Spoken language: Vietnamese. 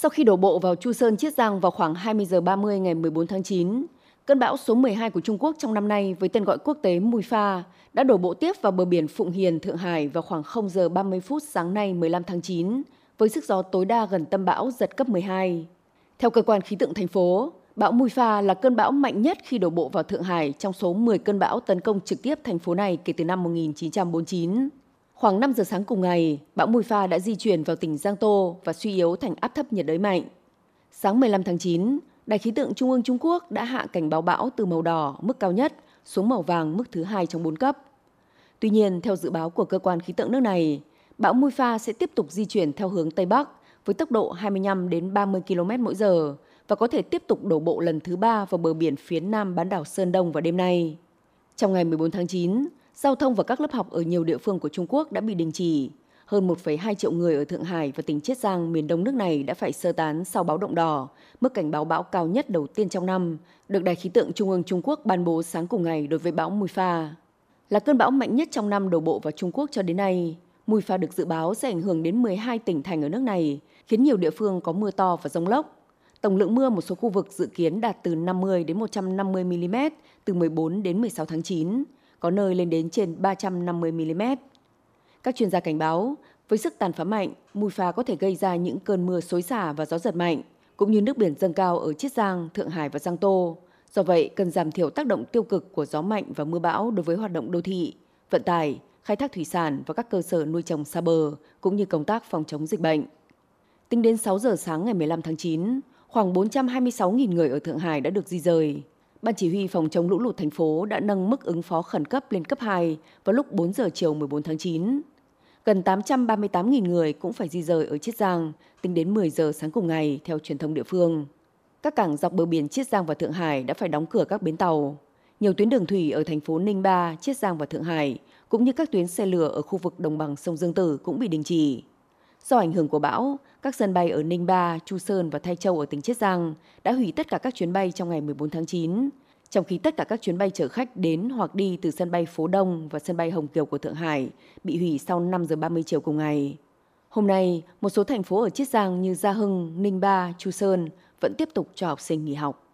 Sau khi đổ bộ vào Chu Sơn Chiết Giang vào khoảng 20 giờ 30 ngày 14 tháng 9, cơn bão số 12 của Trung Quốc trong năm nay với tên gọi quốc tế Mùi Pha đã đổ bộ tiếp vào bờ biển Phụng Hiền, Thượng Hải vào khoảng 0 giờ 30 phút sáng nay 15 tháng 9 với sức gió tối đa gần tâm bão giật cấp 12. Theo cơ quan khí tượng thành phố, bão Mùi Pha là cơn bão mạnh nhất khi đổ bộ vào Thượng Hải trong số 10 cơn bão tấn công trực tiếp thành phố này kể từ năm 1949. Khoảng 5 giờ sáng cùng ngày, bão Mùi Pha đã di chuyển vào tỉnh Giang Tô và suy yếu thành áp thấp nhiệt đới mạnh. Sáng 15 tháng 9, Đài khí tượng Trung ương Trung Quốc đã hạ cảnh báo bão từ màu đỏ mức cao nhất xuống màu vàng mức thứ hai trong 4 cấp. Tuy nhiên, theo dự báo của cơ quan khí tượng nước này, bão Mui Pha sẽ tiếp tục di chuyển theo hướng Tây Bắc với tốc độ 25 đến 30 km mỗi giờ và có thể tiếp tục đổ bộ lần thứ ba vào bờ biển phía nam bán đảo Sơn Đông vào đêm nay. Trong ngày 14 tháng 9, giao thông và các lớp học ở nhiều địa phương của Trung Quốc đã bị đình chỉ. Hơn 1,2 triệu người ở Thượng Hải và tỉnh Chiết Giang, miền đông nước này đã phải sơ tán sau báo động đỏ, mức cảnh báo bão cao nhất đầu tiên trong năm, được Đài khí tượng Trung ương Trung Quốc ban bố sáng cùng ngày đối với bão Mùi Pha. Là cơn bão mạnh nhất trong năm đổ bộ vào Trung Quốc cho đến nay, Mùi Pha được dự báo sẽ ảnh hưởng đến 12 tỉnh thành ở nước này, khiến nhiều địa phương có mưa to và rông lốc. Tổng lượng mưa một số khu vực dự kiến đạt từ 50 đến 150 mm từ 14 đến 16 tháng 9, có nơi lên đến trên 350 mm. Các chuyên gia cảnh báo, với sức tàn phá mạnh, mùi phá có thể gây ra những cơn mưa xối xả và gió giật mạnh, cũng như nước biển dâng cao ở Chiết Giang, Thượng Hải và Giang Tô. Do vậy, cần giảm thiểu tác động tiêu cực của gió mạnh và mưa bão đối với hoạt động đô thị, vận tải, khai thác thủy sản và các cơ sở nuôi trồng xa bờ, cũng như công tác phòng chống dịch bệnh. Tính đến 6 giờ sáng ngày 15 tháng 9, khoảng 426.000 người ở Thượng Hải đã được di rời. Ban chỉ huy phòng chống lũ lụt thành phố đã nâng mức ứng phó khẩn cấp lên cấp 2 vào lúc 4 giờ chiều 14 tháng 9. Gần 838.000 người cũng phải di rời ở Chiết Giang tính đến 10 giờ sáng cùng ngày theo truyền thông địa phương. Các cảng dọc bờ biển Chiết Giang và Thượng Hải đã phải đóng cửa các bến tàu. Nhiều tuyến đường thủy ở thành phố Ninh Ba, Chiết Giang và Thượng Hải cũng như các tuyến xe lửa ở khu vực đồng bằng sông Dương Tử cũng bị đình chỉ. Do ảnh hưởng của bão, các sân bay ở Ninh Ba, Chu Sơn và Thay Châu ở tỉnh Chiết Giang đã hủy tất cả các chuyến bay trong ngày 14 tháng 9, trong khi tất cả các chuyến bay chở khách đến hoặc đi từ sân bay Phố Đông và sân bay Hồng Kiều của Thượng Hải bị hủy sau 5 giờ 30 chiều cùng ngày. Hôm nay, một số thành phố ở Chiết Giang như Gia Hưng, Ninh Ba, Chu Sơn vẫn tiếp tục cho học sinh nghỉ học.